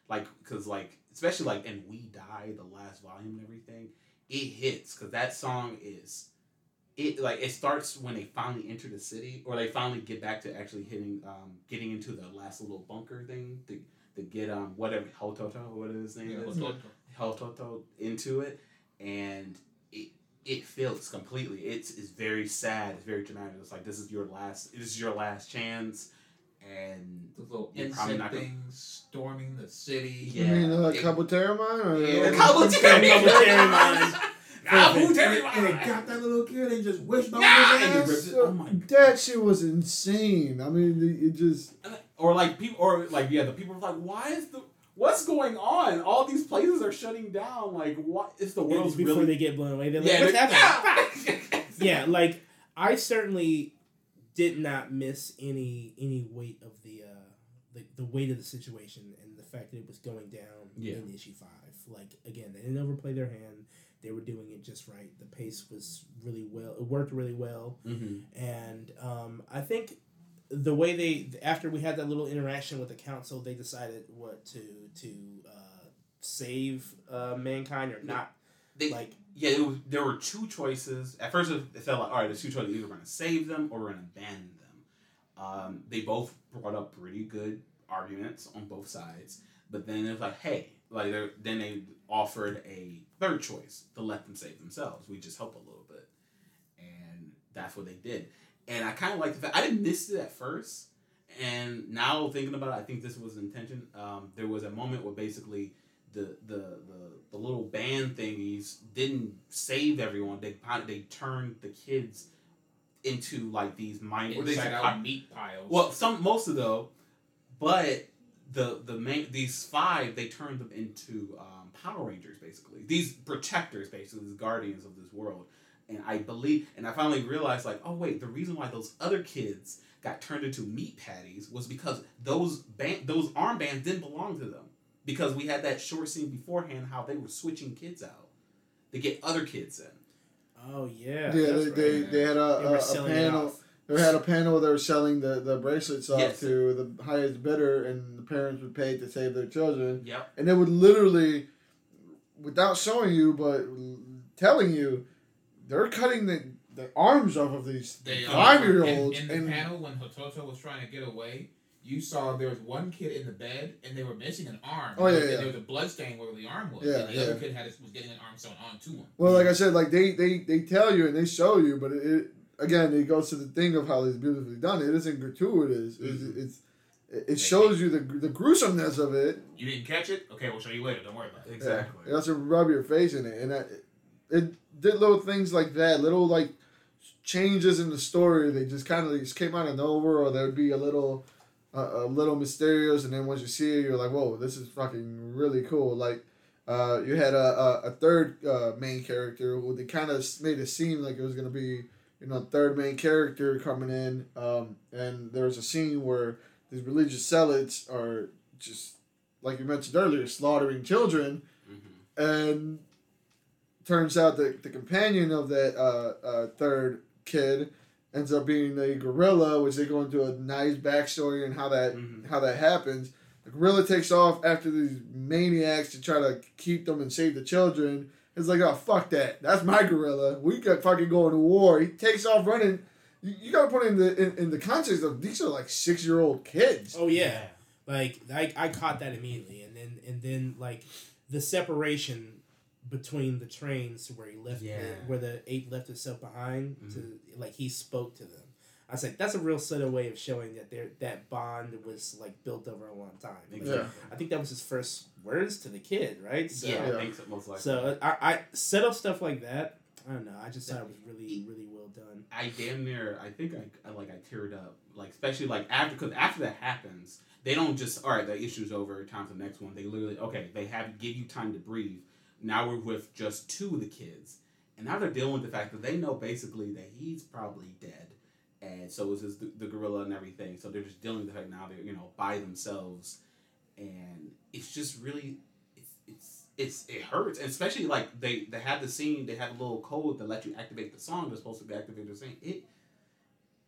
[SPEAKER 4] like, cause like especially like and We Die, the last volume and everything, it hits because that song is. It like it starts when they finally enter the city, or they finally get back to actually hitting, um, getting into the last little bunker thing to, to get um whatever Hototo, what his name
[SPEAKER 3] Yeah,
[SPEAKER 4] is,
[SPEAKER 3] Hototo.
[SPEAKER 4] Hototo into it, and it it feels completely. It's it's very sad. It's very dramatic. It's like this is your last. This is your last chance, and
[SPEAKER 3] Those little
[SPEAKER 4] You're
[SPEAKER 3] insect
[SPEAKER 4] gonna-
[SPEAKER 3] things storming the city.
[SPEAKER 4] Yeah.
[SPEAKER 2] You mean uh,
[SPEAKER 3] It-
[SPEAKER 2] Kabuterimon or
[SPEAKER 3] Yeah,
[SPEAKER 4] Kabuterimon. (laughs)
[SPEAKER 3] And it got that little kid and just wishbone
[SPEAKER 4] Yeah,
[SPEAKER 3] his ass.
[SPEAKER 4] you ripped it. Oh my
[SPEAKER 2] That shit was insane. I mean, it, it just
[SPEAKER 4] or like people, or like yeah, the people are like, why is the what's going on? All these places are shutting down. Like, what is the
[SPEAKER 1] It's
[SPEAKER 4] world's
[SPEAKER 1] before
[SPEAKER 4] really?
[SPEAKER 1] they get blown away. They're like,
[SPEAKER 4] yeah,
[SPEAKER 1] what's happening? (laughs)
[SPEAKER 4] yeah.
[SPEAKER 1] yeah, like I certainly did not miss any any weight of the uh the, the weight of the situation and the fact that it was going down
[SPEAKER 4] Yeah.
[SPEAKER 1] in issue five. Like again, they didn't overplay their hand. They were doing it just right. The pace was really well. It worked really well,
[SPEAKER 4] Mhm.
[SPEAKER 1] and um, I think the way they after we had that little interaction with the council, they decided what to to uh, save uh, mankind or not.
[SPEAKER 4] They,
[SPEAKER 1] Like
[SPEAKER 4] yeah, it was, there were two choices. At first, it felt like all right, there's two choices. Either we're going to save them or we're going to abandon them. Um, they both brought up pretty good arguments on both sides, but then it was like, hey, like they're- then they offered a third choice to let them save themselves. We just help a little bit, and that's what they did. And I kind of like the fact I didn't miss it at first, and now thinking about it, I think this was intention. Um, there was a moment where basically the the the, the little band thingies didn't save everyone. They they turned the kids into like these mind. what they
[SPEAKER 3] Inside out meat piles.
[SPEAKER 4] well, some most of though, but the the main these five they turned them into um, Power Rangers basically. These protectors basically, these guardians of this world. And I believe, and I finally realized, like, oh wait, the reason why those other kids got turned into meat patties was because those band, those armbands didn't belong to them. Because we had that short scene beforehand how they were switching kids out to get other kids in.
[SPEAKER 1] oh yeah,
[SPEAKER 2] yeah, they,
[SPEAKER 1] that's
[SPEAKER 2] they,
[SPEAKER 1] right.
[SPEAKER 2] they had
[SPEAKER 1] They
[SPEAKER 2] a,
[SPEAKER 1] were
[SPEAKER 2] a, a panel.
[SPEAKER 1] off.
[SPEAKER 2] They had a panel. They were selling the, the bracelets off
[SPEAKER 4] Yes.
[SPEAKER 2] to the highest bidder, and the parents would pay to save their children.
[SPEAKER 4] Yep.
[SPEAKER 2] And they would literally, without showing you, but telling you, they're cutting the, the arms off of these
[SPEAKER 3] They,
[SPEAKER 2] five year olds.
[SPEAKER 3] In, in
[SPEAKER 2] And
[SPEAKER 3] the panel, when Hototo was trying to get away, you saw there was one kid in the bed, and they were missing an arm.
[SPEAKER 2] Oh, yeah,
[SPEAKER 3] and
[SPEAKER 2] yeah.
[SPEAKER 3] There was a blood stain where the arm was.
[SPEAKER 2] Yeah,
[SPEAKER 3] and the
[SPEAKER 2] yeah.
[SPEAKER 3] other kid had his, was getting an arm sewn onto him.
[SPEAKER 2] well, like I said, like they, they, they tell you and they show you, but it, it again, it goes to the thing of how it's beautifully done. It isn't gratuitous. It's,
[SPEAKER 3] Mhm.
[SPEAKER 2] it's it shows you the the gruesomeness of it.
[SPEAKER 3] You didn't catch it? Okay, we'll show you later. Don't worry about it.
[SPEAKER 4] Exactly.
[SPEAKER 2] You have to rub your face in it, and that, it did little things like that, little like changes in the story. They just kind of just came out of nowhere, or there would be a little, uh, a little mysterious, and then once you see it, you're like, whoa, this is fucking really cool. Like, uh, you had a a, a third uh, main character who they kind of made it seem like it was gonna be, you know, third main character coming in, um, and there was a scene where these religious zealots are just like you mentioned earlier, slaughtering children
[SPEAKER 4] hmm
[SPEAKER 2] and turns out that the companion of that uh, uh, third kid ends up being a gorilla, which they go into a nice backstory and how that
[SPEAKER 4] Mhm.
[SPEAKER 2] how that happens. The gorilla takes off after these maniacs to try to keep them and save the children. It's like, oh fuck that! That's my gorilla. We got fucking going to war. He takes off running. You, you gotta put it in the in, in the context of these are like six year old kids.
[SPEAKER 1] Oh yeah. Like I, I caught that immediately, and then and then like the separation between the trains where he left
[SPEAKER 4] Yeah.
[SPEAKER 1] the, where the ape left himself behind
[SPEAKER 4] Mhm.
[SPEAKER 1] to like he spoke to them. I was like, that's a real subtle way of showing that there that bond was like built over a long time. Like,
[SPEAKER 4] Exactly.
[SPEAKER 1] I think that was his first words to the kid, right? So,
[SPEAKER 4] yeah,
[SPEAKER 2] Yeah.
[SPEAKER 4] I think so, most likely.
[SPEAKER 1] so I, I subtle stuff like that. I don't know. I just thought it was really, really well done.
[SPEAKER 4] I damn near. I think I, I like I teared up. Like especially like after because after that happens, they don't just all right. The issue's over. Time for the next one. They literally okay. They have give you time to breathe. Now we're with just two of the kids, and now they're dealing with the fact that they know basically that he's probably dead, and so is the, the gorilla and everything. So they're just dealing with the fact now they're you know by themselves, and it's just really it's it's it's it hurts, and especially like they they have the scene, they have a little code that let you activate the song. They're supposed to be activated the scene. It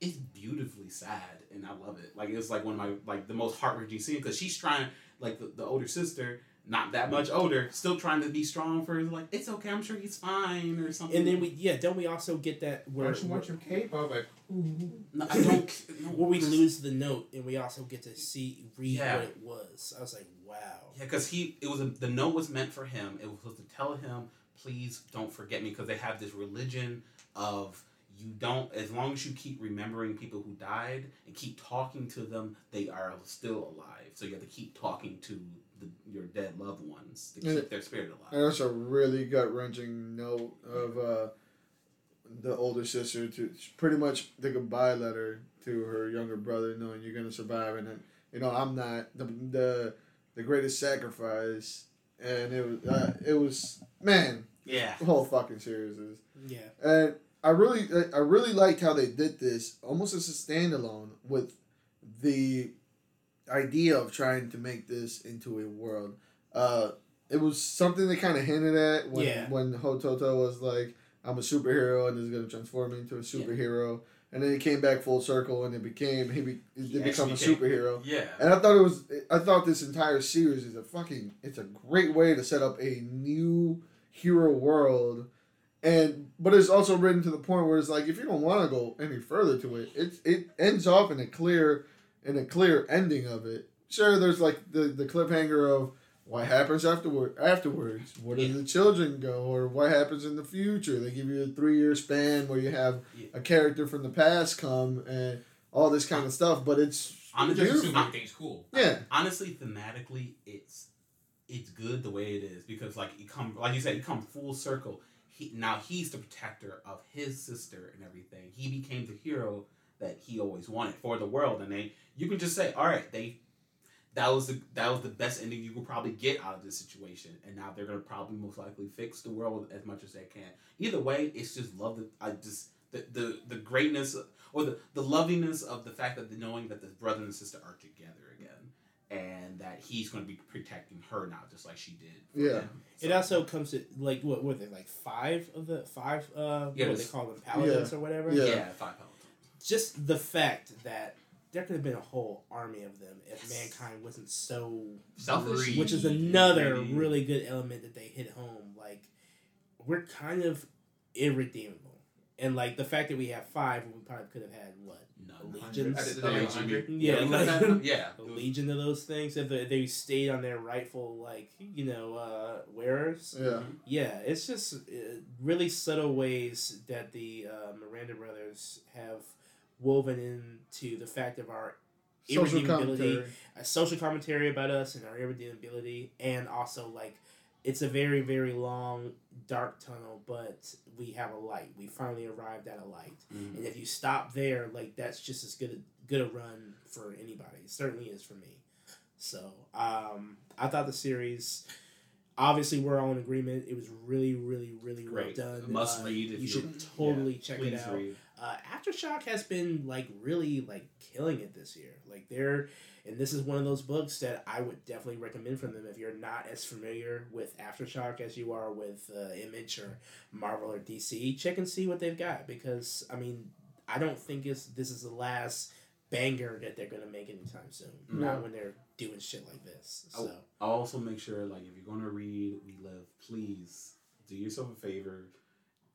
[SPEAKER 4] it's beautifully sad, and I love it. Like it's like one of my like the most heart wrenching scene because she's trying like the, the older sister. Not that much older, still trying to be strong for like it's okay. I'm sure he's fine or something.
[SPEAKER 1] And then we, yeah, don't we also get that where,
[SPEAKER 3] Once you watch your cape, I was like, ooh.
[SPEAKER 4] no, I don't. (laughs) No,
[SPEAKER 1] where we lose the note and we also get to see read
[SPEAKER 4] Yeah.
[SPEAKER 1] what it was. I was like, wow.
[SPEAKER 4] Yeah, because he it was a, the note was meant for him. It was supposed to tell him, please don't forget me, because they have this religion of you don't as long as you keep remembering people who died and keep talking to them, they are still alive. So you have to keep talking to the, your dead loved ones to keep
[SPEAKER 2] Yeah.
[SPEAKER 4] their spirit
[SPEAKER 2] And
[SPEAKER 4] alive.
[SPEAKER 2] that's a really gut wrenching note of uh, the older sister to pretty much the goodbye letter to her younger brother, knowing you're gonna survive, and then you know I'm not the the the greatest sacrifice, and it was uh, it was man
[SPEAKER 4] Yeah.
[SPEAKER 2] the whole fucking series is,
[SPEAKER 1] Yeah.
[SPEAKER 2] and I really I really liked how they did this almost as a standalone with the idea of trying to make this into a world. Uh, it was something they kind of hinted at when
[SPEAKER 1] Yeah.
[SPEAKER 2] when Hototo was like, "I'm a superhero and this is going to transform me into a superhero," and then it came back full circle and it became he, be, he
[SPEAKER 4] He
[SPEAKER 2] did become a
[SPEAKER 4] actually became-
[SPEAKER 2] superhero.
[SPEAKER 4] Yeah.
[SPEAKER 2] And I thought it was I thought this entire series is a fucking it's a great way to set up a new hero world. And but it's also written to the point where it's like if you don't want to go any further to it, it it ends off in a clear in a clear ending of it. Sure, there's like the, the cliffhanger of what happens afterward afterwards. Where do
[SPEAKER 4] Yeah.
[SPEAKER 2] the children go, or what happens in the future? They give you a three year span where you have
[SPEAKER 4] Yeah.
[SPEAKER 2] a character from the past come and all this kind of stuff. But it's
[SPEAKER 4] Honestly,
[SPEAKER 3] just everything's cool.
[SPEAKER 2] Yeah,
[SPEAKER 4] honestly thematically it's it's good the way it is because like you come like you said you come full circle he now he's the protector of his sister and everything he became the hero that he always wanted for the world and they you can just say all right they that was the that was the best ending you could probably get out of this situation and now they're gonna probably most likely fix the world as much as they can either way it's just love that i just the, the the greatness or the, the lovingness of the fact that the knowing that the brother and sister are together again and that he's going to be protecting her now just like she did
[SPEAKER 2] Yeah.
[SPEAKER 4] him.
[SPEAKER 1] It also comes to like what were they like five of the five uh
[SPEAKER 4] Yeah,
[SPEAKER 1] what do they call them paladins or whatever
[SPEAKER 2] Yeah.
[SPEAKER 4] yeah, five pounds
[SPEAKER 1] just the fact that there could have been a whole army of them if
[SPEAKER 4] Yes.
[SPEAKER 1] mankind wasn't so
[SPEAKER 3] Selfish.
[SPEAKER 4] Greedy.
[SPEAKER 1] which is another
[SPEAKER 4] Greedy.
[SPEAKER 1] really good element that they hit home like we're kind of irredeemable and like the fact that we have five we probably could have had what
[SPEAKER 4] None.
[SPEAKER 1] legions
[SPEAKER 3] At the
[SPEAKER 4] The
[SPEAKER 3] day,
[SPEAKER 4] Legion.
[SPEAKER 1] yeah like (laughs)
[SPEAKER 4] yeah
[SPEAKER 1] a legion of those things if they, they stayed on their rightful like you know uh wearers
[SPEAKER 2] yeah.
[SPEAKER 1] yeah, it's just uh, really subtle ways that the uh, Miranda brothers have woven into the fact of our
[SPEAKER 2] Social
[SPEAKER 1] irredeemability,
[SPEAKER 2] commentary.
[SPEAKER 1] a social commentary about us and our irredeemability, and also like it's a very very long dark tunnel, but we have a light. We finally arrived at a light,
[SPEAKER 4] Mhm.
[SPEAKER 1] and if you stop there, like that's just as good a, good a run for anybody. It certainly is for me. So um, I thought the series. Obviously, we're all in agreement. It was really, really, really
[SPEAKER 4] Great.
[SPEAKER 1] well done.
[SPEAKER 4] Must
[SPEAKER 1] Uh,
[SPEAKER 4] read if
[SPEAKER 1] you should totally check it out.
[SPEAKER 4] read.
[SPEAKER 1] Uh, Aftershock has been like really like killing it this year. Like they're, and this is one of those books that I would definitely recommend from them if you're not as familiar with Aftershock as you are with uh, Image or Marvel or DC. Check and see what they've got because I mean I don't think it's this is the last banger that they're gonna make anytime soon.
[SPEAKER 2] No.
[SPEAKER 1] Not when they're doing shit like this. So.
[SPEAKER 4] I'll also make sure, like, if you're gonna read We Live, please do yourself a favor.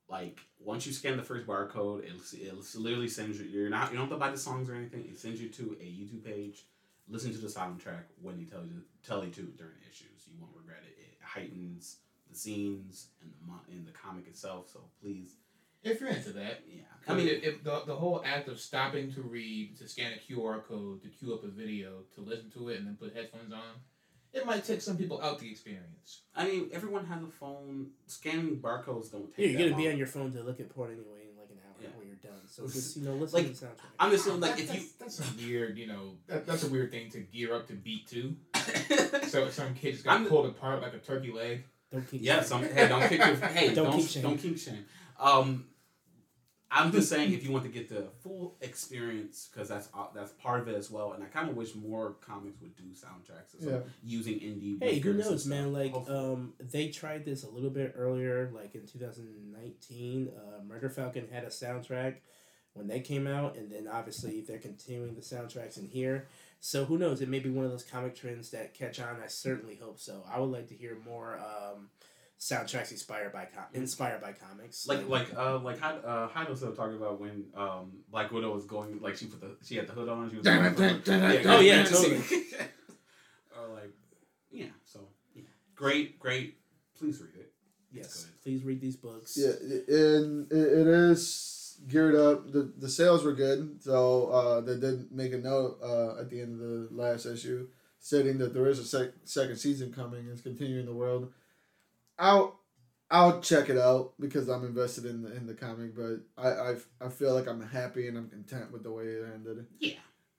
[SPEAKER 4] Like, once you scan the first barcode, it'll, it'll literally send you. You're not. You don't have to buy the songs or anything. It sends you to a YouTube page. Listen to the soundtrack when he tells you tell you to during the issues. You won't regret it. It heightens the scenes and the in the comic itself. So please,
[SPEAKER 3] If you're into that.
[SPEAKER 4] yeah.
[SPEAKER 3] I mean, if, if the, the whole act of stopping to read, to scan a QR code, to queue up a video, to listen to it, and then put headphones on, it might take some people out the experience.
[SPEAKER 4] I mean, everyone has a phone. Scanning barcodes don't take.
[SPEAKER 1] Yeah, you're
[SPEAKER 4] that
[SPEAKER 1] gonna be on your phone to look at porn anyway in like an hour
[SPEAKER 4] Yeah.
[SPEAKER 1] when you're done. So just you know, listen
[SPEAKER 4] Like,
[SPEAKER 1] to the soundtrack.
[SPEAKER 4] I'm just saying, like,
[SPEAKER 3] That-
[SPEAKER 4] if you
[SPEAKER 3] that's, that's some weird, you know, that, that's a weird thing to gear up to beat to. (laughs) So some kid just got
[SPEAKER 4] I'm-
[SPEAKER 3] pulled apart like a turkey leg.
[SPEAKER 1] Don't keep.
[SPEAKER 4] Yeah, some hey, don't kick your hey, (laughs)
[SPEAKER 1] Don't
[SPEAKER 4] don't
[SPEAKER 1] kink shame.
[SPEAKER 4] don't kink shame. Um, I'm just saying if you want to get the full experience because that's uh, that's part of it as well. And I kind of wish more comics would do soundtracks as well, using indie.
[SPEAKER 1] Hey, who knows, man? Like,
[SPEAKER 4] Hopefully.
[SPEAKER 1] um, they tried this a little bit earlier, like in 2019. Uh, Murder Falcon had a soundtrack when they came out, and then obviously they're continuing the soundtracks in here. So who knows? It may be one of those comic trends that catch on. I certainly hope so. I would like to hear more um, soundtracks inspired by com- inspired by comics.
[SPEAKER 4] like like uh like how uh Heido was talking about when um Black Widow was going like she put the she had the hood on she was
[SPEAKER 2] Dun, dun, dun, dun,
[SPEAKER 1] Oh, yeah, totally. (laughs)
[SPEAKER 4] or like yeah so yeah great great please read it
[SPEAKER 1] yes,
[SPEAKER 4] good.
[SPEAKER 1] please read these books.
[SPEAKER 2] Yeah, and it, it is geared up. The the sales were good, so uh, they did make a note uh, at the end of the last issue stating that there is a sec- second season coming. It's continuing the world. I'll I'll check it out because I'm invested in the in the comic, but I I, I feel like I'm happy and I'm content with the way it ended.
[SPEAKER 4] yeah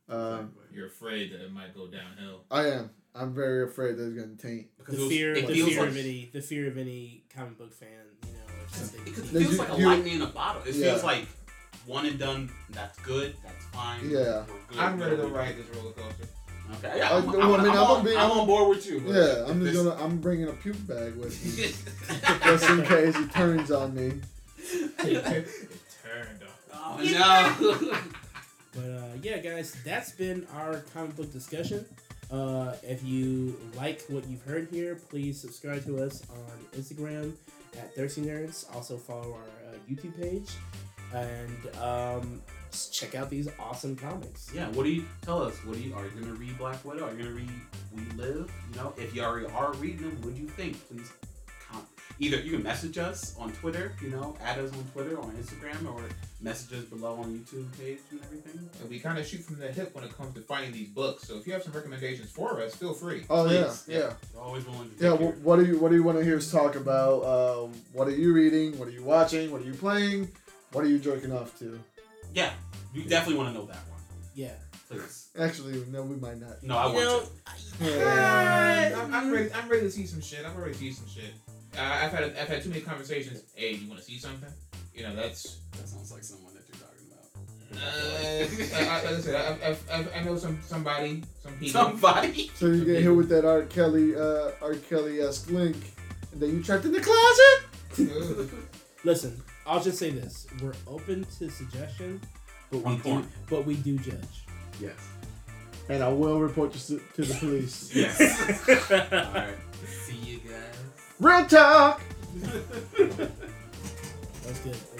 [SPEAKER 2] Um,
[SPEAKER 3] You're afraid that it might go downhill.
[SPEAKER 2] I am. I'm very afraid that it's gonna taint.
[SPEAKER 4] because
[SPEAKER 1] The
[SPEAKER 4] it was-
[SPEAKER 1] fear,
[SPEAKER 4] it
[SPEAKER 1] the fear
[SPEAKER 4] like
[SPEAKER 1] of any, the fear of any comic book fan, you know, it's just they-
[SPEAKER 4] Because it feels
[SPEAKER 2] do-
[SPEAKER 4] like a
[SPEAKER 2] you-
[SPEAKER 4] lightning in a bottle. It
[SPEAKER 2] Yeah.
[SPEAKER 4] feels like one and done. That's good. That's fine.
[SPEAKER 2] Yeah.
[SPEAKER 4] Good.
[SPEAKER 3] I'm ready to ride this roller coaster.
[SPEAKER 4] Okay. Yeah,
[SPEAKER 2] I-
[SPEAKER 4] I'm,
[SPEAKER 2] well,
[SPEAKER 4] I'm,
[SPEAKER 2] I mean,
[SPEAKER 4] I'm,
[SPEAKER 2] I'm
[SPEAKER 4] on,
[SPEAKER 2] gonna be-
[SPEAKER 4] I'm
[SPEAKER 2] I'm-
[SPEAKER 4] on board with you.
[SPEAKER 2] Yeah, I'm just
[SPEAKER 4] this-
[SPEAKER 2] gonna. I'm bringing a puke bag with me (laughs) just in case he turns on me.
[SPEAKER 3] it turned on.
[SPEAKER 4] Oh no. (laughs)
[SPEAKER 1] But uh, yeah, guys, that's been our comic book discussion. Uh, if you like what you've heard here, please subscribe to us on Instagram at Thirsty Nerds. Also follow our uh, YouTube page, and um, just check out these awesome comics.
[SPEAKER 4] yeah. What do you tell us? What do you are you gonna read Black Widow? Are you gonna read We Live? You know, if you already are reading them, what do you think? Please. comment. Either you can message us on Twitter, you know, add us on Twitter or Instagram, or message us below on YouTube page and everything.
[SPEAKER 3] And we kind of shoot from the hip when it comes to finding these books. So if you have some recommendations for us, feel free.
[SPEAKER 2] Oh yeah,
[SPEAKER 4] Please,
[SPEAKER 2] yeah,
[SPEAKER 4] We're always willing to.
[SPEAKER 2] yeah.
[SPEAKER 4] take
[SPEAKER 2] wh-
[SPEAKER 4] your-
[SPEAKER 2] what do you What do you want to hear us talk about? Um, what are you reading? What are you watching? What are you playing? What are you jerking off to?
[SPEAKER 4] Yeah, we definitely want to know that one.
[SPEAKER 1] Yeah.
[SPEAKER 4] Please.
[SPEAKER 2] Actually, no, we might not.
[SPEAKER 4] No, I
[SPEAKER 1] you
[SPEAKER 4] want
[SPEAKER 1] know,
[SPEAKER 4] to. (laughs)
[SPEAKER 2] Yeah.
[SPEAKER 3] I'm, I'm ready. I'm ready to see some shit. I'm ready to see some shit. Uh, I've had I've had too many conversations. Hey, you want to see something? You know, that's.
[SPEAKER 4] That sounds like someone that you're talking about.
[SPEAKER 3] Uh, I, I, like I said, I, I, I, I know some somebody, some people.
[SPEAKER 4] Somebody.
[SPEAKER 2] So you get hit with that R. Kelly, uh, R. Kelly esque link, and then you trapped in the closet. (laughs)
[SPEAKER 1] Listen, I'll just say this: we're open to suggestion, but we do, but we do judge.
[SPEAKER 4] Yes.
[SPEAKER 2] And I will report you to to the police. (laughs)
[SPEAKER 4] Yes. All right. See you guys.
[SPEAKER 2] Real talk.
[SPEAKER 1] That's good. That's